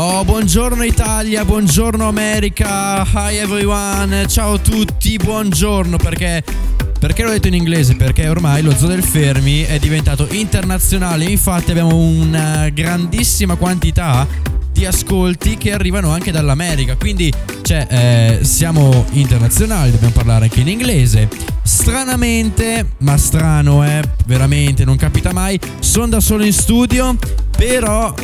Oh, buongiorno Italia, buongiorno America, hi everyone, ciao a tutti, buongiorno perché... Perché l'ho detto in inglese? Perché ormai lo Zoo del Fermi è diventato internazionale, infatti abbiamo una grandissima quantità di ascolti che arrivano anche dall'America, quindi cioè, eh, siamo internazionali, dobbiamo parlare anche in inglese. Stranamente, ma strano eh, veramente, non capita mai, sono da solo in studio, però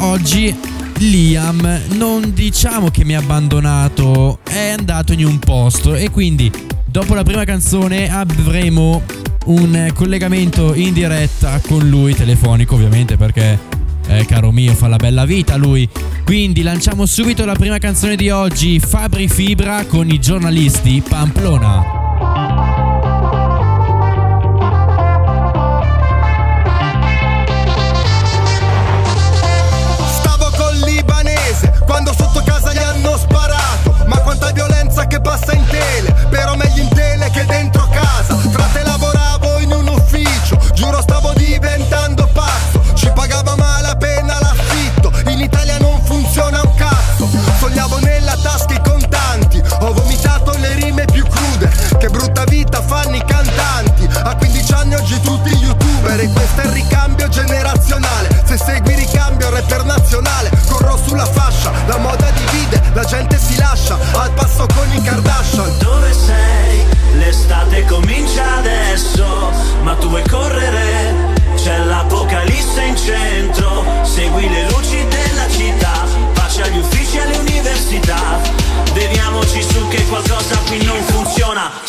oggi Liam non diciamo che mi ha abbandonato, è andato in un posto e quindi dopo la prima canzone avremo un collegamento in diretta con lui, telefonico ovviamente perché eh, caro mio fa la bella vita lui. Quindi lanciamo subito la prima canzone di oggi, Fabri Fibra con i giornalisti Pamplona.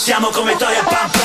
Siamo come Toy e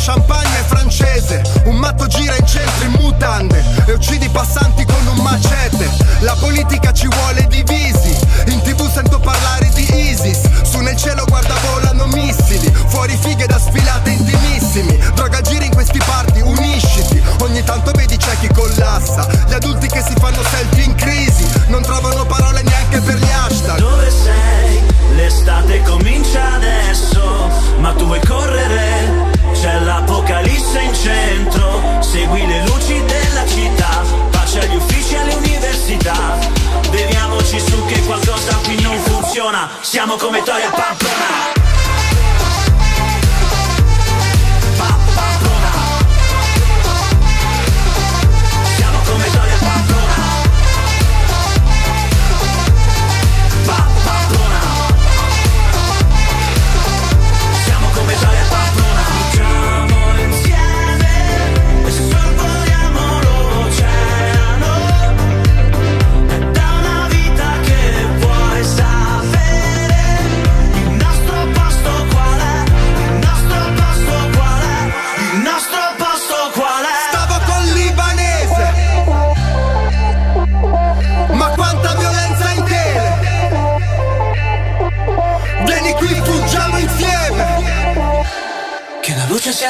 champagne francese. Un matto gira in centro in mutande e uccidi i passanti con un macete. La politica ci vuole divisi. In tv sento parlare di ISIS. Su nel cielo guarda volano missili. Fuori fighe da sfilate intimissimi. Droga giri in questi parti, unisciti. Ogni tanto vedi c'è chi collassa. Gli adulti che si fanno selfie in crisi. Non trovano parole neanche per gli hashtag. Dove sei? L'estate comincia adesso, ma tu vuoi correre? C'è l'apocalisse in centro, segui le luci della città, pace agli uffici e alle università. Beviamoci su che qualcosa qui non funziona, siamo come Toy e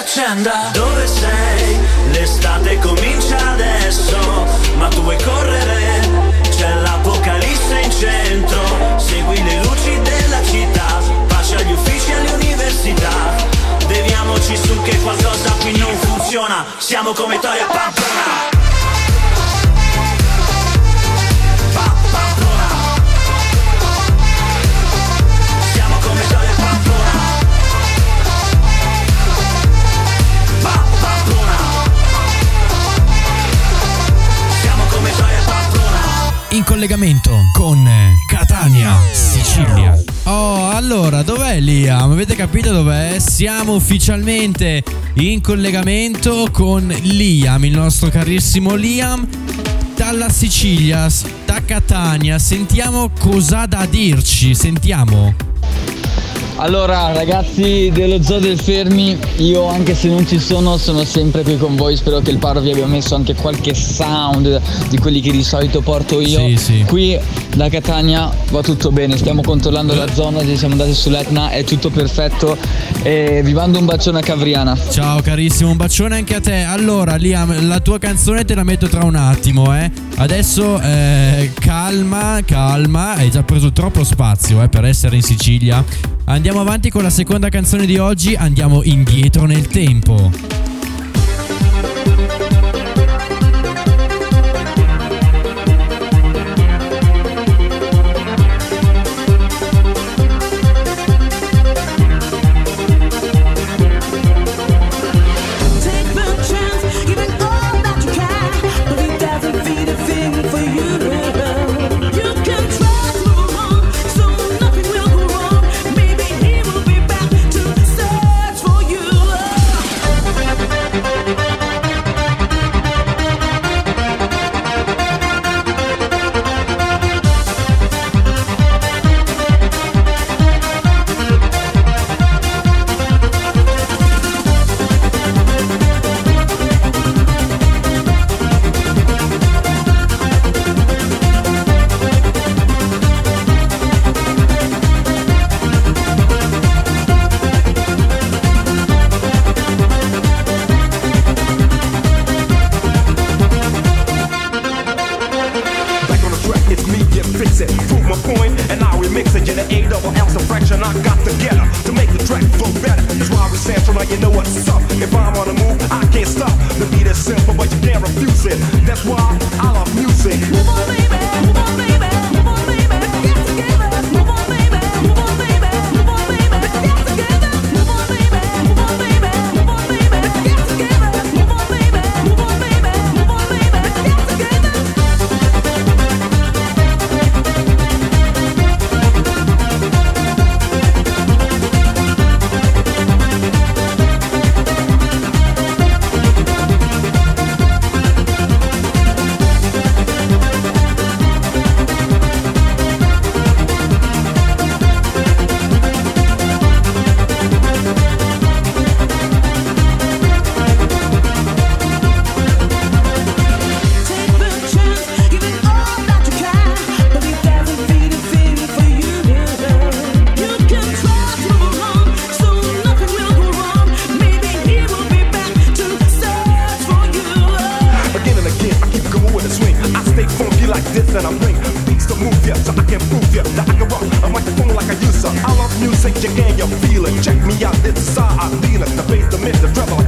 riaccenda Dove sei? L'estate comincia adesso Ma tu vuoi correre? C'è l'apocalisse in centro. Segui le luci della città. Pace agli uffici e alle Deviamoci su che qualcosa qui non funziona. Siamo come Toria Pampona in collegamento con Catania, Sicilia. Oh, allora, dov'è Liam? Avete capito dov'è? Siamo ufficialmente in collegamento con Liam, il nostro carissimo Liam, dalla Sicilia, da Catania. Sentiamo cosa ha da dirci, sentiamo. Allora ragazzi dello Zoo del Fermi, io anche se non ci sono sono sempre qui con voi, spero che il Paro vi abbia messo anche qualche sound di quelli che di solito porto io. Sì, sì. Qui da Catania va tutto bene, stiamo controllando la zona, ci siamo andati sull'Etna, è tutto perfetto e vi mando un bacione a Cavriana. Ciao carissimo, un bacione anche a te. Allora Liam, la tua canzone te la metto tra un attimo, eh. Adesso eh, calma, calma, hai già preso troppo spazio eh, per essere in Sicilia. Andiamo avanti con la seconda canzone di oggi, andiamo indietro nel tempo. It. Prove my point, and now we mix it. Yeah, the A double L some fraction I got together to make the track flow better. That's why we sample now you know what's up. If I'm on the move, I can't stop. The beat is simple, but you can't refuse it.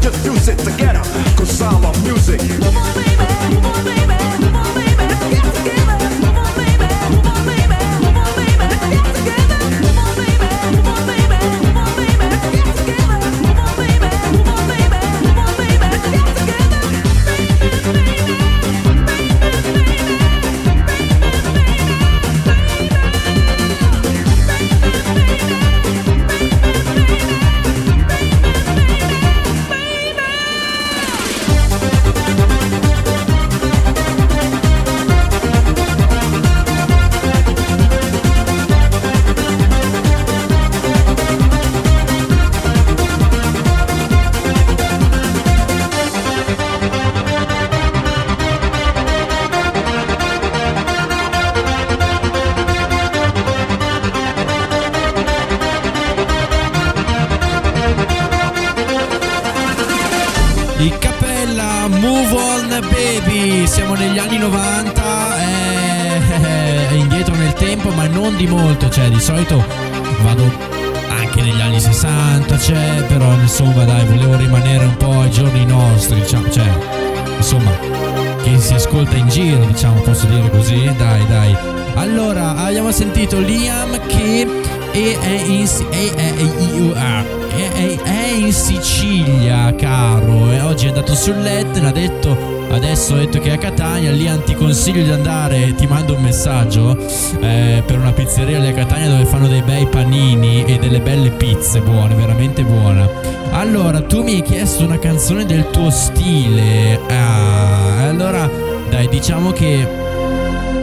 Just fuse it together. Cause I love music. Nostri, diciamo, cioè, insomma, che si ascolta in giro, diciamo, posso dire così, dai, dai. Allora, abbiamo sentito Liam che è, è in, è- è in Sicilia, caro, e oggi è andato sull'Etna, ha detto Adesso ho detto che è a Catania, Liam ti consiglio di andare, ti mando un messaggio eh, per una pizzeria lì a Catania dove fanno dei bei panini e delle belle pizze buone, veramente buona. Allora, tu mi hai chiesto una canzone del tuo stile. Ah, allora, dai, diciamo che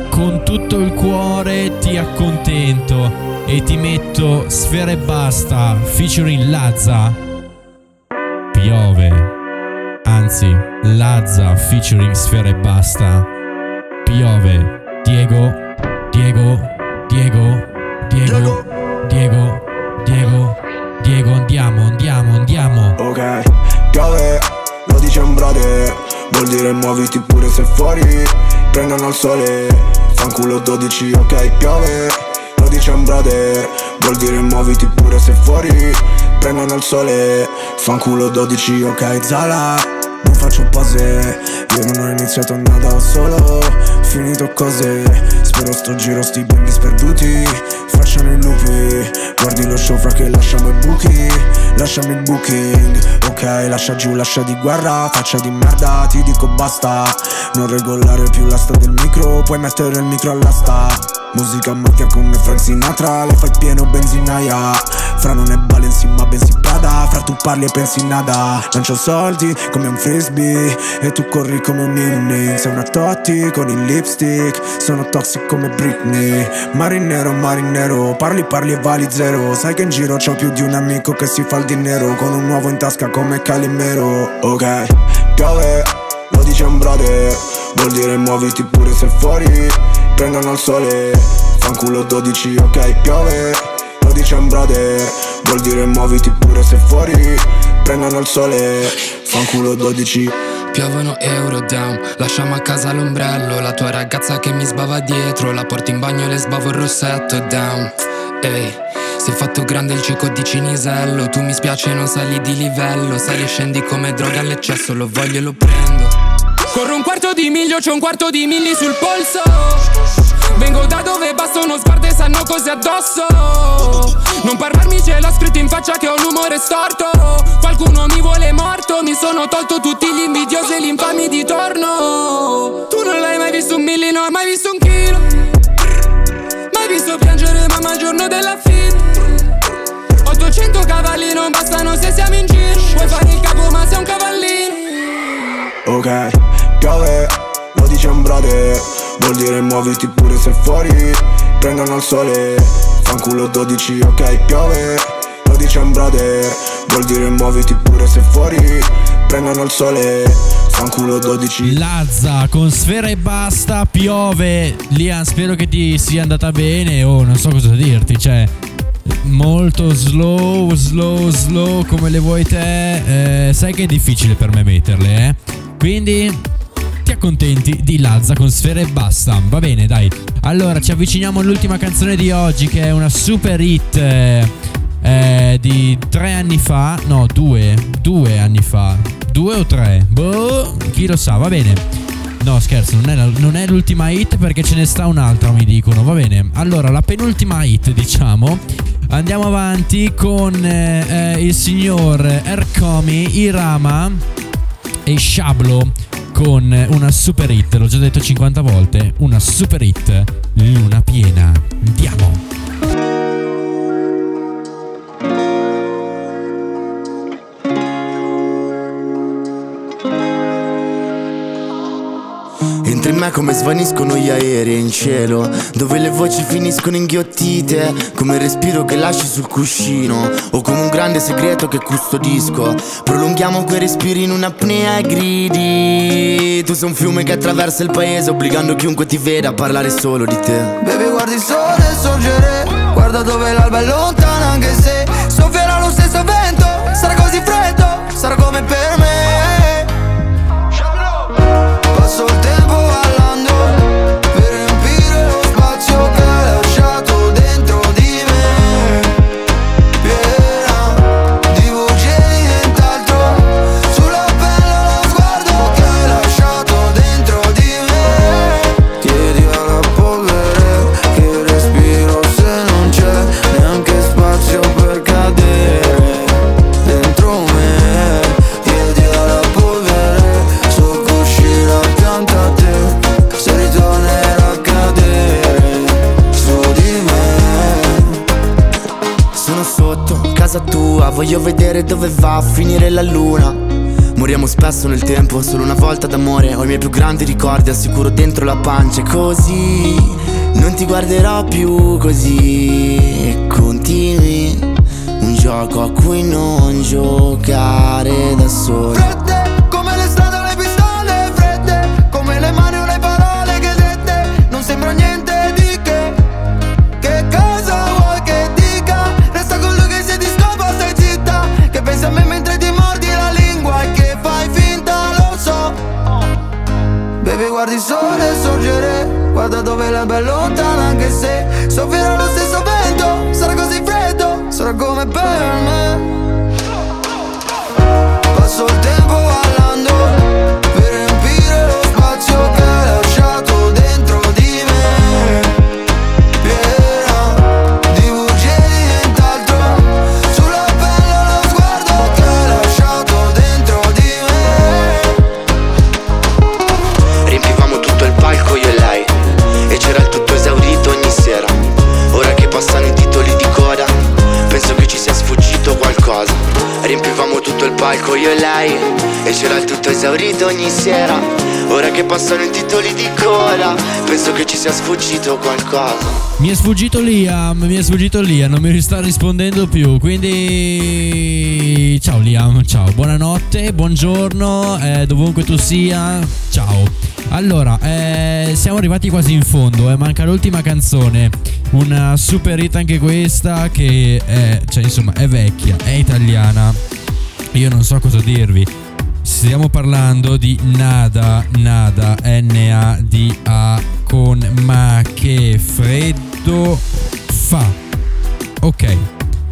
con tutto il cuore ti accontento e ti metto Sfera e Basta featuring Lazza. Piove. Anzi, Lazza featuring Sfera e Basta. Piove. Diego, Diego, Diego, Diego, Diego, Diego, Diego, andiamo, andiamo, andiamo. Ok, piove, lo dice un brother Vuol dire muoviti pure se fuori Prendono il sole Fanculo 12, ok, piove Lo dice un brother Vuol dire muoviti pure se fuori Prendono il sole Fanculo 12, ok, Zala Non faccio pose Io non ho iniziato nada, ho solo Finito cose. Spero sto giro sti bimbi sperduti Facciano i lupi. Guardi lo show fra che lasciamo i buchi Lasciami il booking. Ok, lascia giù, lascia di guerra Faccia di merda, ti dico basta. Non regolare più l'asta del micro Puoi mettere il micro all'asta Musica macchia come Frank Sinatra Le fai pieno benzinaia Fra non è Balenci ma bensì Prada. Fra tu parli e pensi nada. Lancio soldi come un frisbee. E tu corri come un inning Sei una Totti con il lipstick. Sono toxic come Britney. Marinero, marinero Parli, parli e vali zero. Sai che in giro c'ho più di un amico che si fa il dinero. Con un uovo in tasca come Calimero. Ok, piove Lo dice un brother. Vuol dire muoviti pure se fuori. Prendono il sole. Fanculo 12, ok, piove Lo dice un brother Vuol dire muoviti pure se fuori Prendono il sole. Fanculo 12 Piovono euro down, lasciamo a casa l'ombrello. La tua ragazza che mi sbava dietro La porto in bagno e le sbavo il rossetto down. Ehi, è fatto grande il cieco di Cinisello. Tu mi spiace non sali di livello. Sali e scendi come droga all'eccesso. Lo voglio e lo prendo. Corro un quarto di miglio, c'ho un quarto di milli sul polso Vengo da dove basta uno sguardo e sanno cos'è addosso. Non parlarmi ce l'ho scritto in faccia che ho un umore storto. Qualcuno mi vuole morto Mi sono tolto tutti gli invidiosi e gli infami di torno. Tu non l'hai mai visto un milli, non hai mai visto un chilo. Mai visto piangere mamma il giorno della fine. 800 cavalli non bastano se siamo in giro. Puoi fare il capo ma sei un cavallino. Ok, piove, lo dice un brother Vuol dire muoviti pure se fuori Prendono il sole Fanculo 12, ok, piove Lo dice un brother Vuol dire muoviti pure se fuori Prendono il sole Fanculo 12 Lazza con Sfera e Basta, piove. Liam, spero che ti sia andata bene o non so cosa dirti, cioè molto slow, slow, slow come le vuoi te. Eh, sai che è difficile per me metterle, eh. Quindi accontenti di Lazza con Sfera e Basta. Va bene, dai. Allora, ci avviciniamo all'ultima canzone di oggi che è una super hit eh, eh, di tre anni fa. No, due. Due anni fa. Due o tre? Boh, chi lo sa, va bene. No, scherzo, non è, la- non è l'ultima hit perché ce ne sta un'altra, mi dicono. Va bene. Allora, la penultima hit, diciamo. Andiamo avanti con eh, eh, il signor Ercomi, Irama e Shablo con una super hit. L'ho già detto 50 volte. Una super hit. Luna piena. Andiamo. Entri in me come svaniscono gli aerei in cielo Dove le voci finiscono inghiottite Come il respiro che lasci sul cuscino O come un grande segreto che custodisco. Prolunghiamo quei respiri in un'apnea e gridi. Tu sei un fiume che attraversa il paese Obbligando chiunque ti veda a parlare solo di te. Baby guardi il sole sorgere Guarda dove l'alba è lontana anche se Soffierà lo stesso vento. Sarà così freddo, sarà come per me ricordi, assicuro dentro la pancia. Così non ti guarderò più così. E continui un gioco a cui non giocare da solo. Guarda dove l'alba è lontana anche se Soffierà lo stesso vento. Sarà così freddo, sarà come per me. Passo il tempo ballando qualcosa Mi è sfuggito Liam, mi è sfuggito Liam, non mi sta rispondendo più. Quindi ciao Liam, ciao, buonanotte, buongiorno, eh, dovunque tu sia, ciao. Allora, eh, siamo arrivati quasi in fondo, eh, manca l'ultima canzone, una super hit anche questa che è, cioè insomma, è vecchia, è italiana. Io non so cosa dirvi. Stiamo parlando di Nada, Nada, N-A-D-A con Ma che freddo fa. Ok.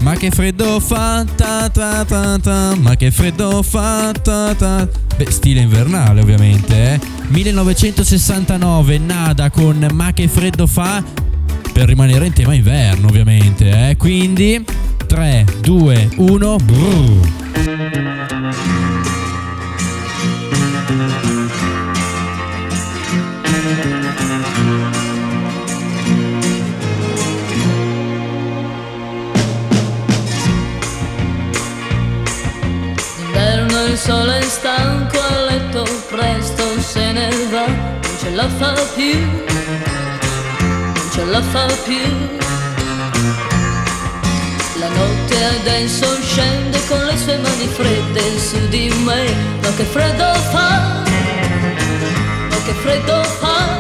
Ma che freddo fa, ta ta ta ta, ma che freddo fa, ta ta. Beh, stile invernale ovviamente, eh. 1969, Nada con Ma che freddo fa, per rimanere in tema inverno ovviamente, eh. Quindi 3, 2, 1, brrr. Ne va, non ce la fa più, non ce la fa più. La notte adesso scende con le sue mani fredde su di me, ma che freddo fa, ma che freddo fa.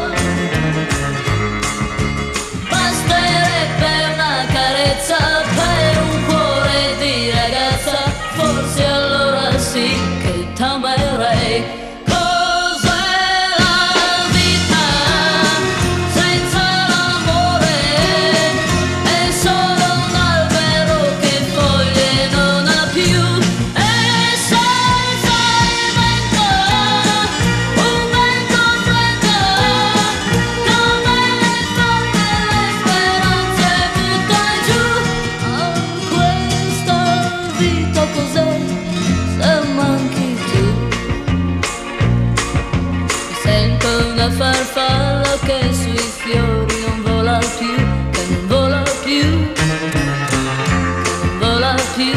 Farfalla che sui fiori non vola più, che non vola più, che non vola più.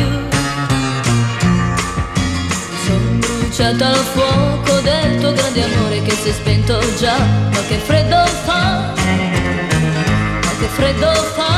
Sono bruciata al fuoco del tuo grande amore che si è spento già, ma che freddo fa, ma che freddo fa.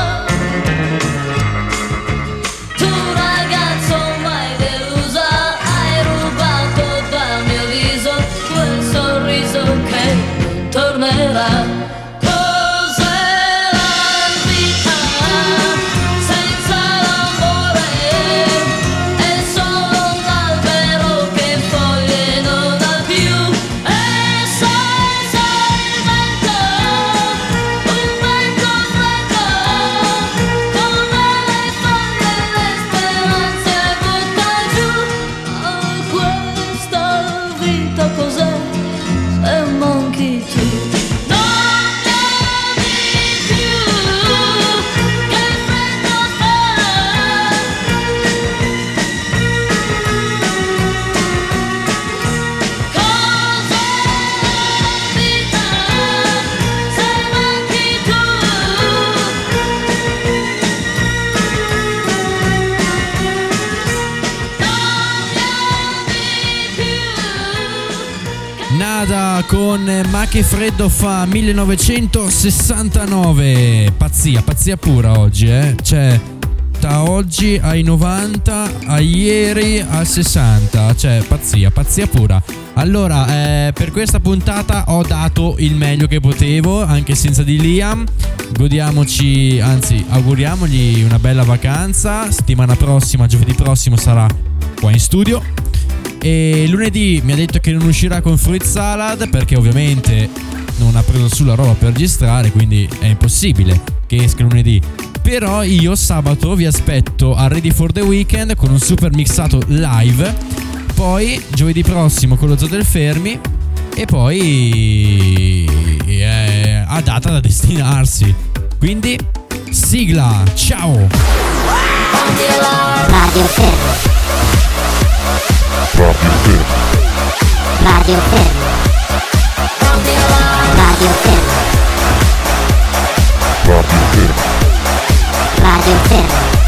Con Ma che freddo fa 1969. Pazzia, pazzia pura oggi, eh. Cioè, da oggi ai 90, a ieri al 60. Cioè, pazzia, pazzia pura. Allora, eh, per questa puntata ho dato il meglio che potevo, anche senza di Liam. Godiamoci, anzi, auguriamogli una bella vacanza. Settimana prossima, giovedì prossimo, sarà qua in studio. E lunedì mi ha detto che non uscirà con Fruit Salad perché ovviamente non ha preso sulla roba per registrare, quindi è impossibile che esca lunedì. Però io sabato vi aspetto a Ready for the Weekend con un super mixato live. Poi giovedì prossimo con lo Zoo del Fermi. E poi eh, a data da destinarsi. Quindi sigla, ciao! Radio Fermo. Radio Fermo. Radio Fermo. Radio Fermo. Radio Fermo.